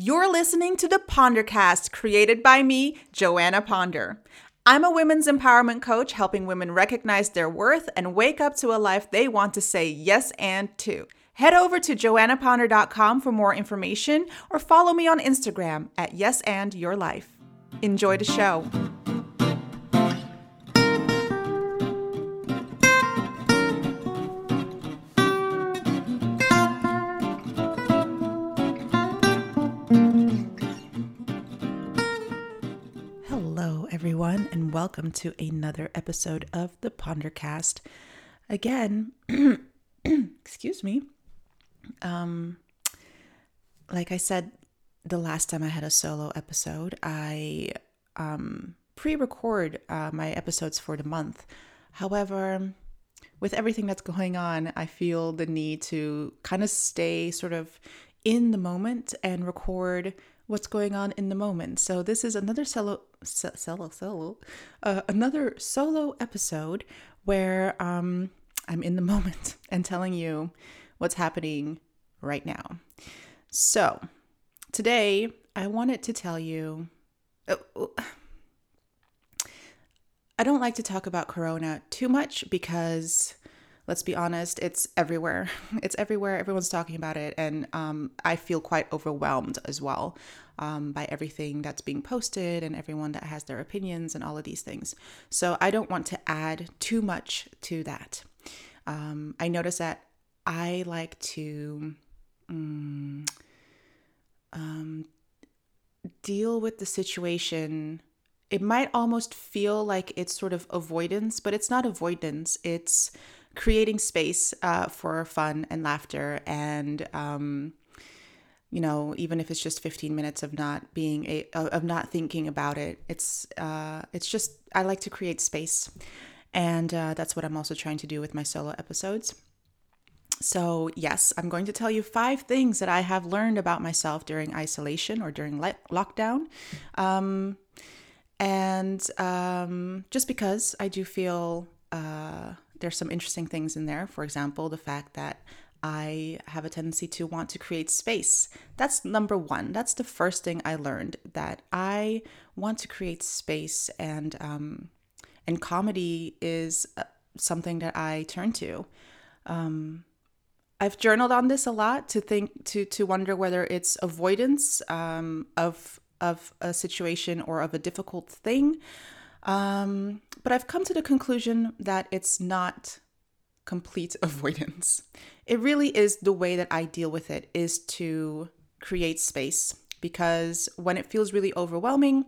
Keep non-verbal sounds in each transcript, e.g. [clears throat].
You're listening to the Pondercast, created by me, Joanna Ponder. I'm a women's empowerment coach helping women recognize their worth and wake up to a life they want to say yes and to. Head over to joannaponder.com for more information or follow me on Instagram at yes and your life. Enjoy the show. Welcome to another episode of the Pondercast. Again, [clears throat] excuse me. Um, like I said, the last time I had a solo episode, I um, pre-record uh, my episodes for the month. However, with everything that's going on, I feel the need to kind of stay sort of in the moment and record what's going on in the moment. So this is another solo solo solo uh, another solo episode where um, I'm in the [laughs] moment and telling you what's happening right now. So today I wanted to tell you. Uh, [sighs] I don't like to talk about Corona too much because let's be honest, it's everywhere. [laughs] It's everywhere. Everyone's talking about it. And um, I feel quite overwhelmed as well um, by everything that's being posted and everyone that has their opinions and all of these things. So I don't want to add too much to that. Um, I notice that I like to. Um, um, deal with the situation it might almost feel like it's sort of avoidance, but it's not avoidance. It's creating space uh, for fun and laughter and um, you know even if it's just 15 minutes of not being a of not thinking about it it's uh, it's just i like to create space. And uh, that's what i'm also trying to do with my solo episodes. So yes i'm going to tell you five things that i have learned about myself during isolation or during le- lockdown. Um, and um, just because i do feel uh, there's some interesting things in there. For example, the fact that I have a tendency to want to create space. That's number one. That's the first thing I learned that I want to create space, and um, and comedy is uh, something that I turn to. Um, I've journaled on this a lot to think to to wonder whether it's avoidance um, of of a situation or of a difficult thing, um, but I've come to the conclusion that it's not complete [laughs] avoidance. It really is the way that I deal with it is to create space because when it feels really overwhelming,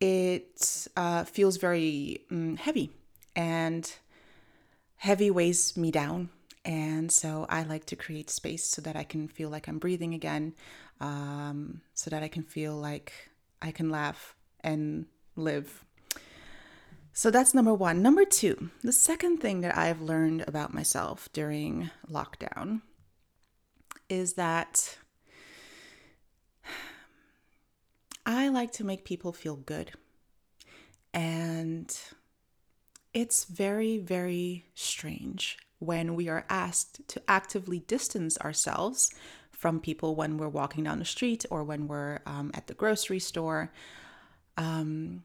it uh, feels very um, heavy and heavy weighs me down. And so I like to create space so that I can feel like I'm breathing again, um, so that I can feel like I can laugh and live so that's number one. Number two, the second thing that I've learned about myself during lockdown is that I like to make people feel good. And it's very, very strange when we are asked to actively distance ourselves from people when we're walking down the street or when we're um, at the grocery store. Um,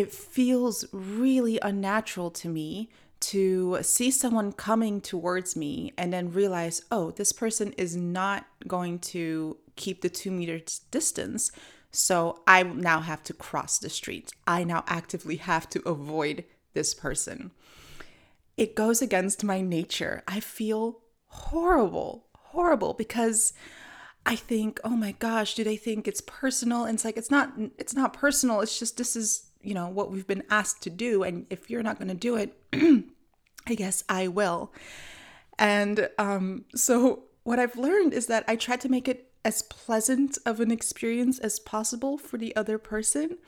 it feels really unnatural to me to see someone coming towards me and then realize, oh, this person is not going to keep the two meters distance. So I now have to cross the street. I now actively have to avoid this person. It goes against my nature. I feel horrible, horrible because I think, oh my gosh, do they think it's personal? And it's like it's not it's not personal. It's just this is you know, what we've been asked to do. And if you're not going to do it, [clears throat] I guess I will. And um, so, what I've learned is that I try to make it as pleasant of an experience as possible for the other person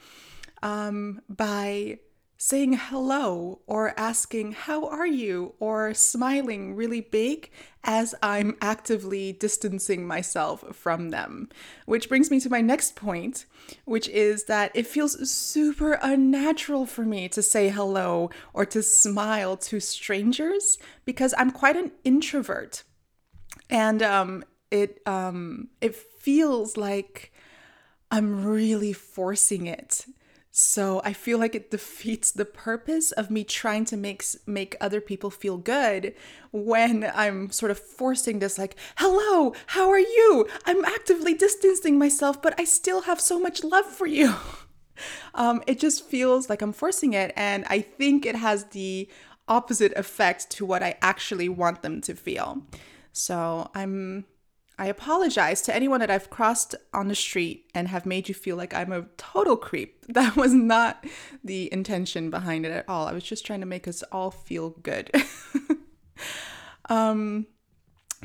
um, by saying hello or asking, How are you? or smiling really big as I'm actively distancing myself from them. Which brings me to my next point, which is that it feels super unnatural for me to say hello or to smile to strangers because I'm quite an introvert. And um, it um, it feels like I'm really forcing it. So I feel like it [laughs] defeats the purpose of me trying to make make other people feel good when I'm sort of forcing this like, "Hello, how are you? I'm actively distancing myself, but I still have so much love for you." [laughs] Um, it just feels like I'm forcing it, and I think it has the opposite effect to what I actually want them to feel. So I'm I apologize to anyone that I've crossed on the street and have made you feel like I'm a total creep. [laughs] That was not the intention behind it at all. I was just trying to make us all feel good. [laughs] um,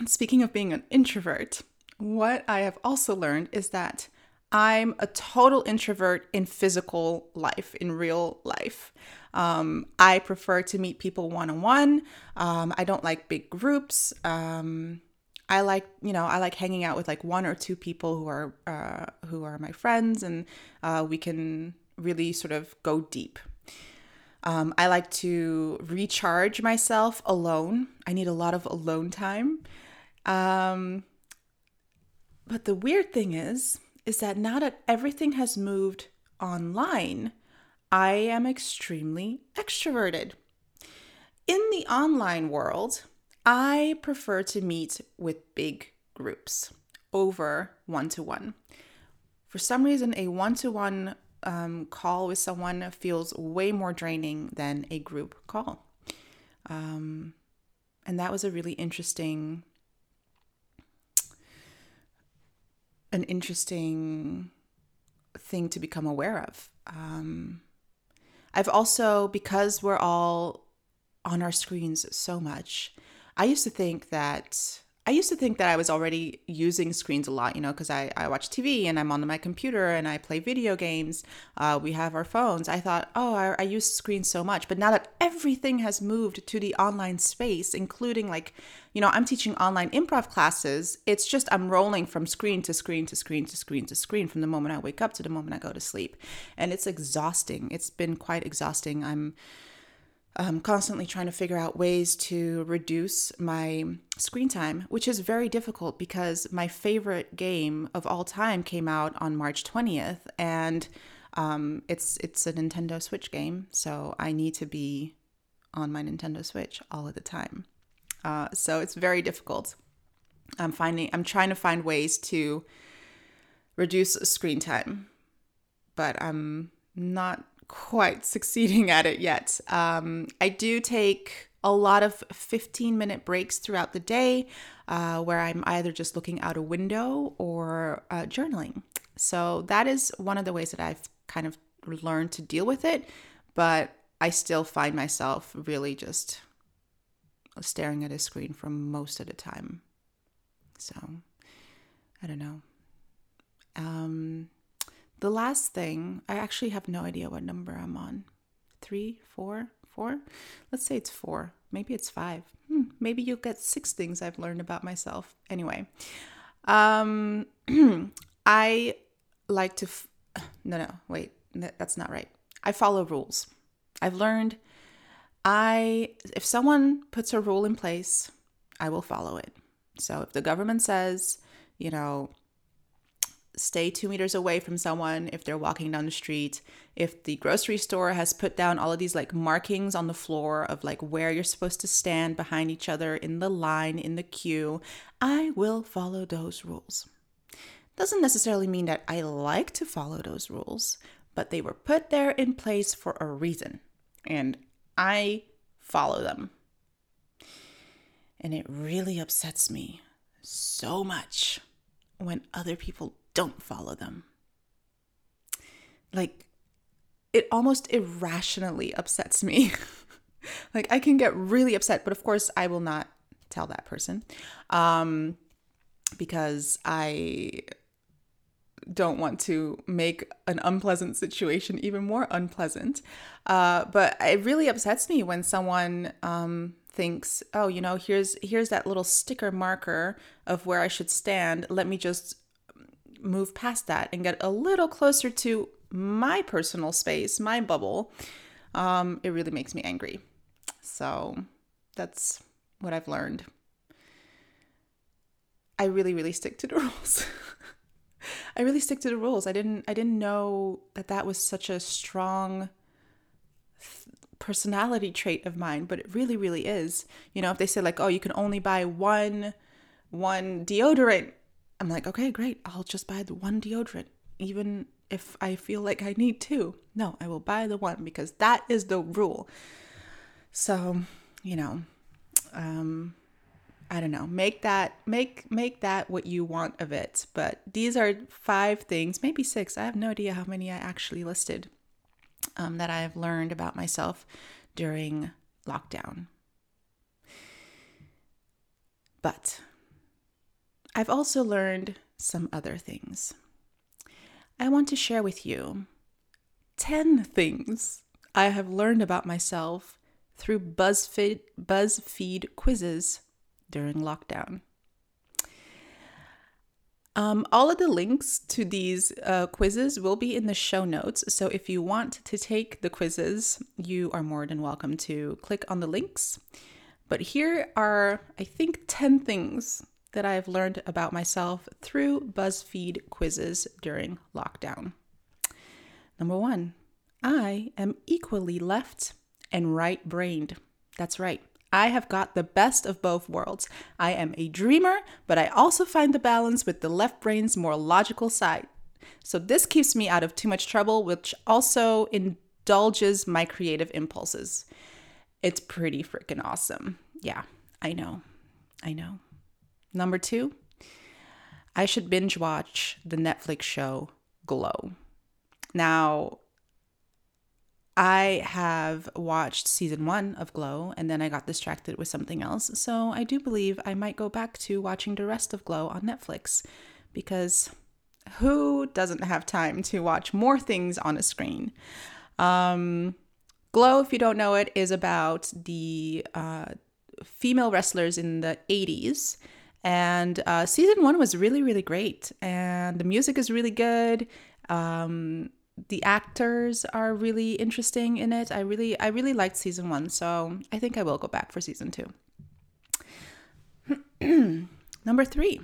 speaking of being an introvert, what I have also learned is that I'm a total introvert in physical life, in real life. Um, I prefer to meet people one on one. I don't like big groups. Um, I like, you know, I like hanging out with like one or two people who are uh, who are my friends, and uh, we can really sort of go deep. Um, I like to recharge myself alone. I need a lot of alone time. Um, but the weird thing is, is that now that everything has moved online, I am extremely extroverted. In the online world, I prefer to meet with big groups over one to one. For some reason, a one to one call with someone feels way more draining than a group call. Um, and that was a really interesting, an interesting thing to become aware of. Um, I've also, because we're all on our screens so much, I used to think that I used to think that I was already using screens a lot, you know, because I, I watch TV and I'm on my computer and I play video games. Uh, we have our phones. I thought, oh, I, I use screens so much. But now that everything has moved to the online space, including like, you know, I'm teaching online improv classes, it's just I'm rolling from screen to screen to screen to screen to screen from the moment I wake up to the moment I go to sleep. And it's exhausting. It's been quite exhausting. I'm um, constantly trying to figure out ways to reduce my screen time, which is very difficult because my favorite game of all time came out on March 20th, and um, it's it's a Nintendo Switch game, so I need to be on my Nintendo Switch all of the time. Uh, so it's very difficult. I'm finding I'm trying to find ways to reduce screen time, but I'm not quite succeeding at it yet. Um, I do take a lot of 15 minute breaks throughout the day uh, where I'm either just looking out a window or uh, journaling. So that is one of the ways that I've kind of learned to deal with it. But I still find myself really just staring at a screen for most of the time. So I don't know. Um, the last thing, I actually have no idea what number I'm on. Three, four, four? Let's say it's four. Maybe it's five. Hmm, maybe you'll get six things I've learned about myself. Anyway, um, [clears throat] I like to. F- no, no, wait. That's not right. I follow rules. I've learned I if someone puts a rule in place, I will follow it. So if the government says, you know, stay two meters away from someone if they're walking down the street. If the grocery store has put down all of these like markings on the floor of like where you're supposed to stand behind each other in the line, in the queue, I will follow those rules. Doesn't necessarily mean that I like to follow those rules, but they were put there in place for a reason. And I follow them. And it really upsets me so much when other people don't follow them. Like, it almost irrationally upsets me. [laughs] like, I can get really upset, but of course, I will not tell that person um, because I don't want to make an unpleasant situation even more unpleasant. Uh, but it really upsets me when someone um, thinks, "Oh, you know, here's here's that little sticker marker of where I should stand. Let me just move past that and get a little closer to my personal space, my bubble, um, it really makes me angry. So that's what I've learned. I really, really stick to the [laughs] rules. I really stick to the rules. I didn't I didn't know that that was such a strong personality trait of mine, but it really really is. You know, if they say like, "Oh, you can only buy one one deodorant." I'm like, "Okay, great. I'll just buy the one deodorant even if I feel like I need two. No, I will buy the one because that is the rule." So, you know, um I don't know. Make that make make that what you want of it. But these are five things, maybe six. I have no idea how many I actually listed um, that I have learned about myself during lockdown. But I've also learned some other things. I want to share with you 10 things I have learned about myself through BuzzFeed, BuzzFeed quizzes during lockdown. Um, all of the links to these uh, quizzes will be in the show notes. So if you want to take the quizzes, you are more than welcome to click on the links. But here are, I think, 10 things that I have learned about myself through BuzzFeed quizzes during lockdown. Number one, I am equally left and right brained. That's right. I have got the best of both worlds. I am a dreamer, but I also find the balance with the left brain's more logical side. So this keeps me out of too much trouble, which also indulges my creative impulses. It's pretty freaking awesome. Yeah, I know. I know. Number two, I should binge watch the Netflix show Glow. Now, I have watched season one of Glow and then I got distracted with something else. So I do believe I might go back to watching the rest of Glow on Netflix because who doesn't have time to watch more things on a screen? Um, Glow, if you don't know it, is about the uh, female wrestlers in the 80s. And uh, season one was really, really great. And the music is really good. Um, the actors are really interesting in it. I really I really liked season 1, so I think I will go back for season 2. [clears throat] Number 3.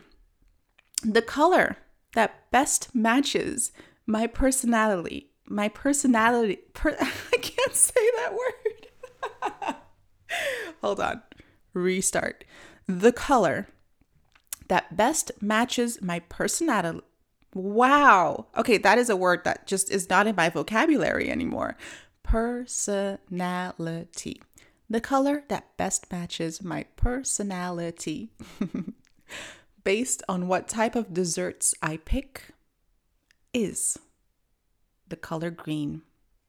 The color that best matches my personality. My personality per, [laughs] I can't say that word. [laughs] Hold on. Restart. The color that best matches my personality Wow. Okay, that is a word that just is not in my vocabulary anymore. Personality. The color that best matches my personality. [laughs] Based on what type of desserts I pick is the color green.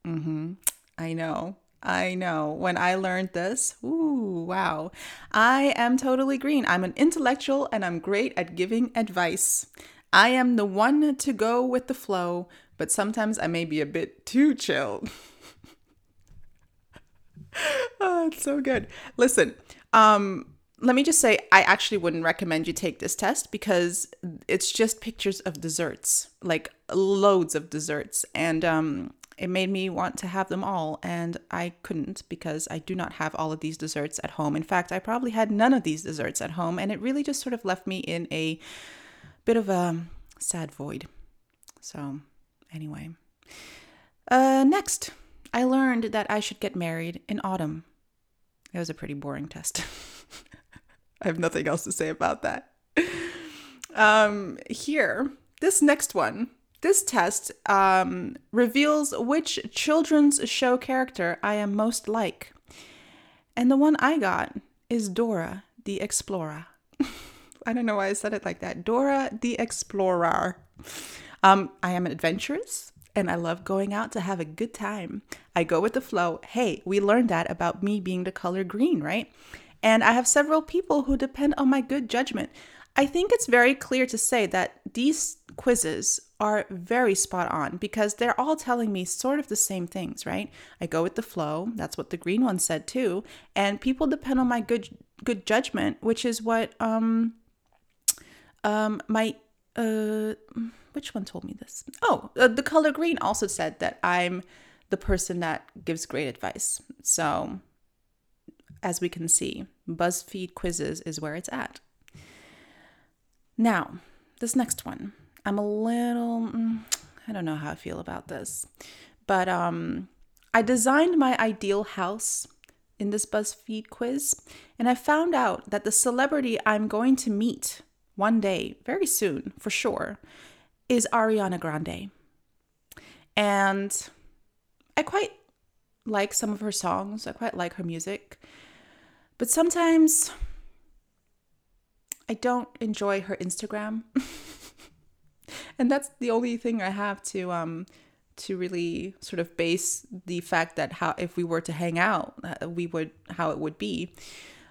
Mm-hmm. I know. I know. When I learned this, ooh, wow. I am totally green. I'm an intellectual and I'm great at giving advice. I am the one to go with the flow, but sometimes I may be a bit too chill. [laughs] oh, it's so good. Listen, um, let me just say, I actually wouldn't recommend you take this test because it's just pictures of desserts, like loads of desserts. And um, it made me want to have them all. And I couldn't because I do not have all of these desserts at home. In fact, I probably had none of these desserts at home. And it really just sort of left me in a bit of a sad void. So, anyway. Uh, next, I learned that I should get married in autumn. It was a pretty boring test. [laughs] I have nothing else to say about that. Um, here, this next one, this test um, reveals which children's show character I am most like. And the one I got is Dora the Explorer. [laughs] I don't know why I said it like that. Dora the Explorer. Um, I am adventurous and I love going out to have a good time. I go with the flow. Hey, we learned that about me being the color green, right? And I have several people who depend on my good judgment. I think it's very clear to say that these quizzes are very spot on because they're all telling me sort of the same things, right? I go with the flow. That's what the green one said too. And people depend on my good good judgment, which is what um um, my uh, which one told me this? Oh, uh, the color green also said that I'm the person that gives great advice. So, as we can see, BuzzFeed quizzes is where it's at. Now, this next one. I'm a little, mm, I don't know how I feel about this, but um, I designed my ideal house in this BuzzFeed quiz, and I found out that the celebrity I'm going to meet one day, very soon for sure, is Ariana Grande. And I quite like some of her songs, I quite like her music, but sometimes I don't enjoy her Instagram. [laughs] and that's the only thing I have to um to really sort of base the fact that how if we were to hang out, uh, we would how it would be.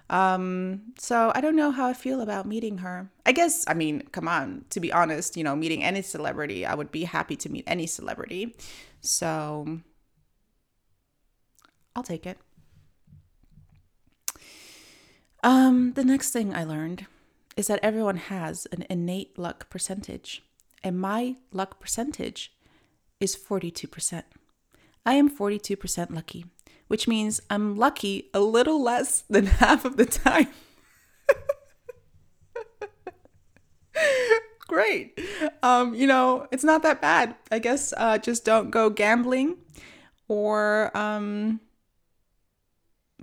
Um, so I don't know how I feel about meeting her. I guess I mean, come on, to be honest, you know, meeting any celebrity, I would be happy to meet any celebrity. So I'll take it. Um, the next thing I learned is that everyone has an innate luck percentage, and my luck percentage is 42%. I am 42% lucky, which means I'm lucky a little less than [laughs] half of the time. [laughs] Great. Um, you know, it's not that bad. I guess uh, just don't go gambling or um,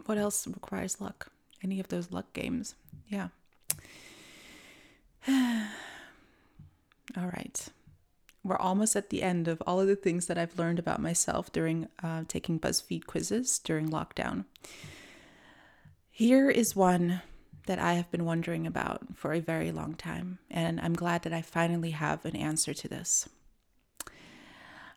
what else requires luck? Any of those luck games. Yeah. All right we're almost at the end of all of the things that I've learned about myself during uh, taking BuzzFeed quizzes during lockdown. Here is one that I have been wondering about for a very long time, and I'm glad that I finally have an answer to this.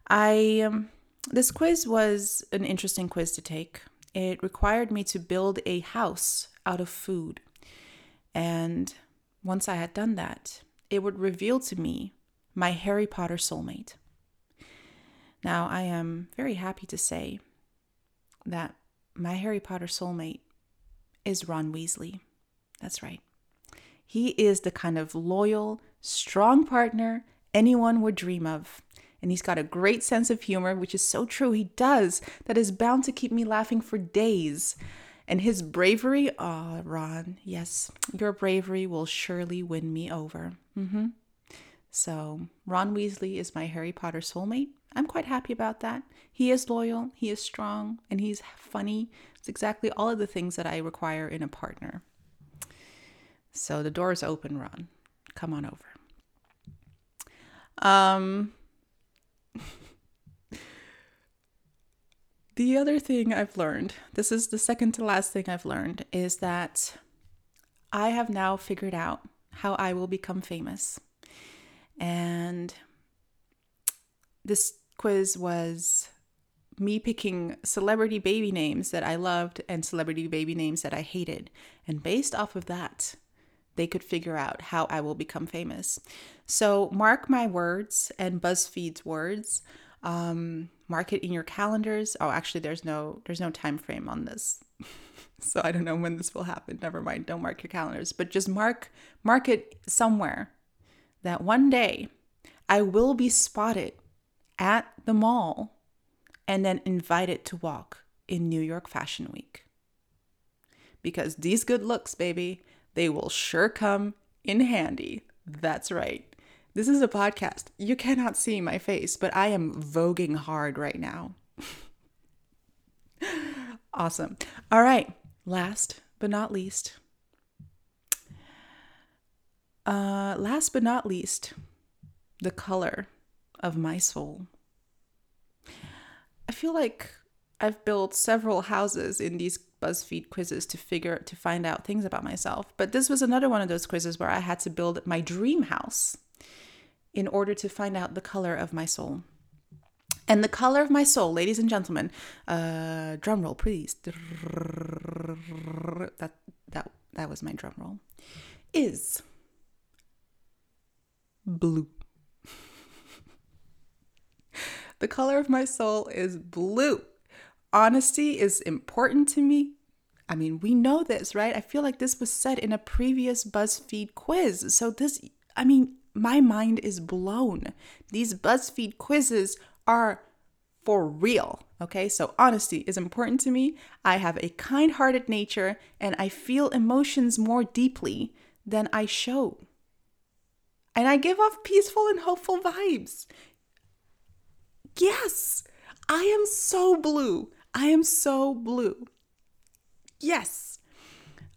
I um, this quiz was an interesting quiz to take. It required me to build a house out of food. And once I had done that, it would reveal to me my Harry Potter soulmate. Now, I am very happy to say that my Harry Potter soulmate is Ron Weasley. That's right. He is the kind of loyal, strong partner anyone would dream of. And he's got a great sense of humor, which is so true. He does. That is bound to keep me laughing for days. And his bravery, ah, oh, Ron, yes, your bravery will surely win me over. Mm-hmm. So, Ron Weasley is my Harry Potter soulmate. I'm quite happy about that. He is loyal, he is strong, and he's funny. It's exactly all of the things that I require in a partner. So, the door is open, Ron. Come on over. Um, [laughs] the other thing I've learned, this is the second to last thing I've learned, is that I have now figured out how I will become famous. And this quiz was me picking celebrity baby names that I loved and celebrity baby names that I hated. And based off of that, they could figure out how I will become famous. So mark my words and BuzzFeed's words. Um, mark it in your calendars. Oh, actually, there's no there's no time frame on this, [laughs] so I don't know when this will happen. Never mind. Don't mark your calendars, but just mark mark it somewhere that one day I will be spotted at the mall and then invited to walk in New York Fashion Week. Because these good looks, baby, they will sure come in handy. That's right. This is a podcast. You cannot see my face, but I am voguing hard right now. [laughs] awesome. All right. Last but not least, uh, last but not least, the color of my soul. I feel like I've built several houses in these BuzzFeed quizzes to figure to find out things about myself, but this was another one of those quizzes where I had to build my dream house in order to find out the color of my soul. And the color of my soul, ladies and gentlemen, uh, drum roll, please. That that that was my drum roll. Is blue. [laughs] the color of my soul is blue. Honesty is important to me. I mean, we know this, right? I feel like this was said in a previous BuzzFeed quiz. So, this, I mean, my mind is blown. These BuzzFeed quizzes are for real. Okay, so honesty is important to me. I have a kind hearted nature and I feel emotions more deeply than I show. and I give off peaceful and hopeful vibes. Yes, I am so blue. I am so blue. Yes.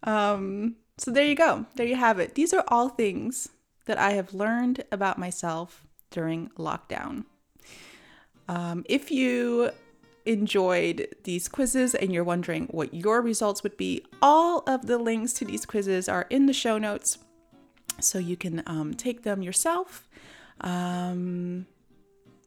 Um, so there you go. There you have it. These are all things that I have learned about myself during lockdown. Um, if you enjoyed these quizzes and you're wondering what your results would be, all of the links to these quizzes are in the show notes so you can um, take them yourself. Um,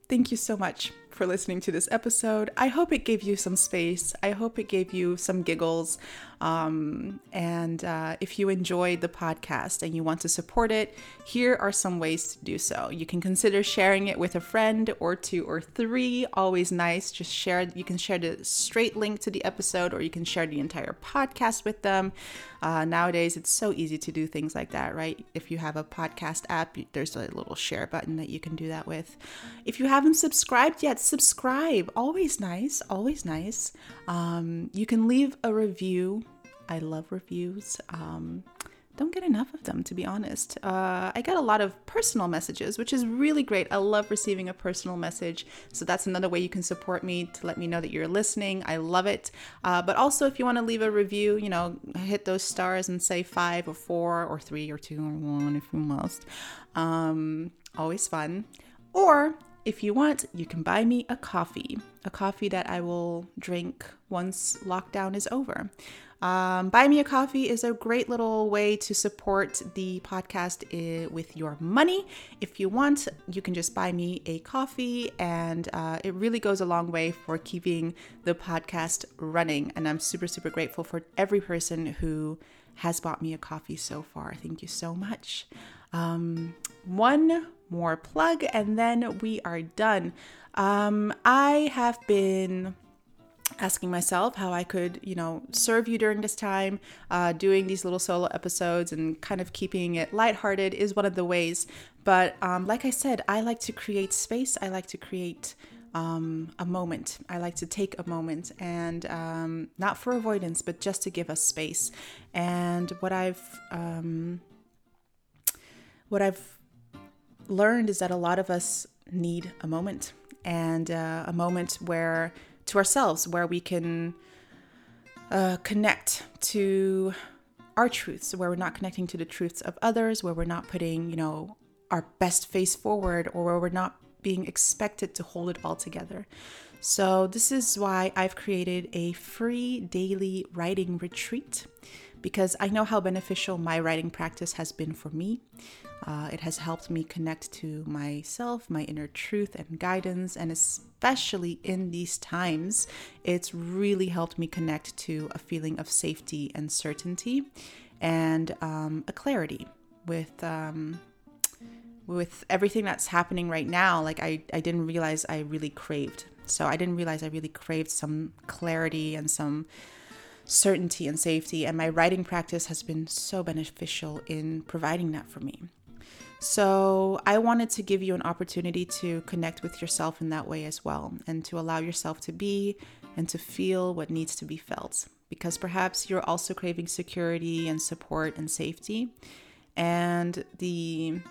thank you so much for listening to this episode. I hope it gave you some space. I hope it gave you some giggles. Um, and uh, if you enjoyed the podcast and you want to support it, here are some ways to do so. You can consider sharing it with a friend or two or three. Always nice. Just share. You can share the straight link to the episode, or you can share the entire podcast with them. Uh, nowadays, it's so easy to do things like that, right? If you have a podcast app, there's a little share button that you can do that with. If you haven't subscribed yet, subscribe. Always nice. Always nice. Um, you can leave a review I love reviews. Um, don't get enough of them, to be honest. Uh, I get a lot of personal messages, which is really great. I love receiving a personal message. So that's another way you can support me to let me know that you're listening. I love it. Uh, but also, if you want to leave a review, you know, hit those stars and say five or four or three or two or one if you must. Um, always fun. Or if you want, you can buy me a coffee, a coffee that I will drink once lockdown is over. Um, buy me a coffee is a great little way to support the podcast eh, with your money. If you want, you can just buy me a coffee, and uh, it really goes a long way for keeping the podcast running. And I'm super, super grateful for every person who has bought me a coffee so far. Thank you so much. Um, one more plug, and then we are done. Um, I have been asking myself how I could, you know, serve you during this time. Uh, doing these little solo episodes and kind of keeping it lighthearted is one of the ways. But um, like I said, I like to create space. I like to create um, a moment. I like to take a moment and um, not for avoidance, but just to give us space. And what I've um, what I've learned is that a lot of us need a moment and uh, a moment where to ourselves where we can uh, connect to our truths, where we're not connecting to the truths of others, where we're not putting, you know, our best face forward, or where we're not being expected to hold it all together. So, this is why I've created a free daily writing retreat because I know how beneficial my writing practice has been for me. Uh, it has helped me connect to myself, my inner truth, and guidance. And especially in these times, it's really helped me connect to a feeling of safety and certainty and um, a clarity with. Um, with everything that's happening right now, like I, I didn't realize I really craved. So I didn't realize I really craved some clarity and some certainty and safety. And my writing practice has been so beneficial in providing that for me. So, I wanted to give you an opportunity to connect with yourself in that way as well, and to allow yourself to be and to feel what needs to be felt. Because perhaps you're also craving security and support and safety. And the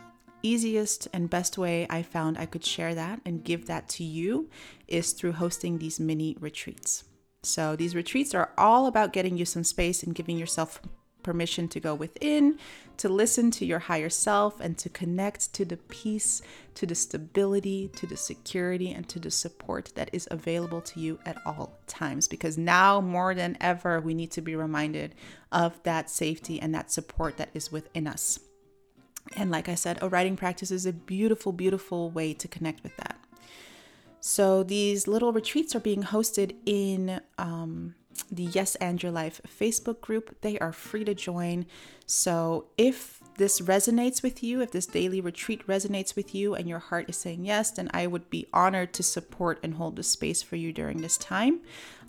easiest and best way I found I could share that and give that to you is through hosting these mini retreats. So, these retreats are all about getting you some space and giving yourself permission to go within, to listen to your higher self, and to connect to the peace, to the stability, to the security, and to the support that is available to you at all times. Because now more than ever, we need to be reminded of that safety and that support that is within us. And like I said, a writing practice is a beautiful, beautiful way to connect with that. So these little retreats are being hosted in um, the Yes and Your Life Facebook group. They are free to join. So if this resonates with you, if this daily retreat resonates with you and your heart is saying yes, then I would be honored to support and hold the space for you during this time.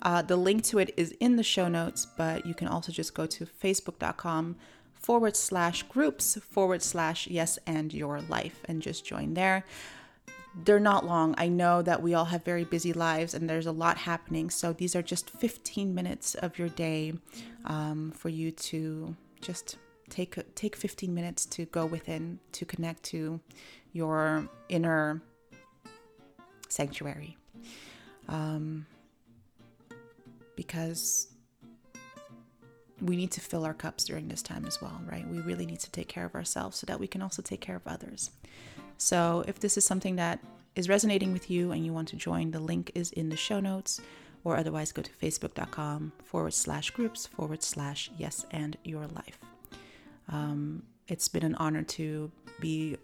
Uh, the link to it is in the show notes, but you can also just go to facebook.com forward slash groups forward slash yes and your life and just join there they're not long. I know that we all have very busy lives and there's a lot happening. So these are just 15 minutes of your day um, for you to just take take 15 minutes to go within to connect to your inner sanctuary um, because we need to fill our cups during this time as well, right? We really need to take care of ourselves so that we can also take care of others. So, if this is something that is resonating with you and you want to join, the link is in the show notes, or otherwise go to facebook.com forward slash groups forward slash yes and your life. Um, it's been an honor to be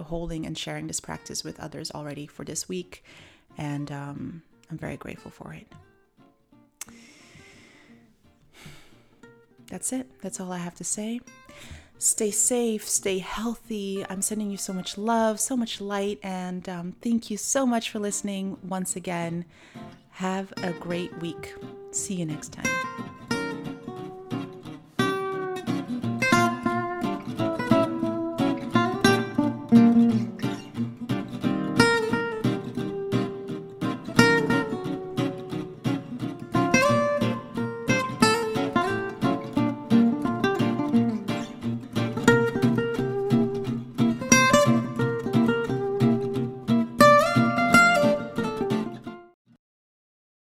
holding and sharing this practice with others already for this week, and um, I'm very grateful for it. [sighs] That's it. That's all I have to say. Stay safe, stay healthy. I'm sending you so much love, so much light, and um, thank you so much for listening once again. Have a great week. See you next time.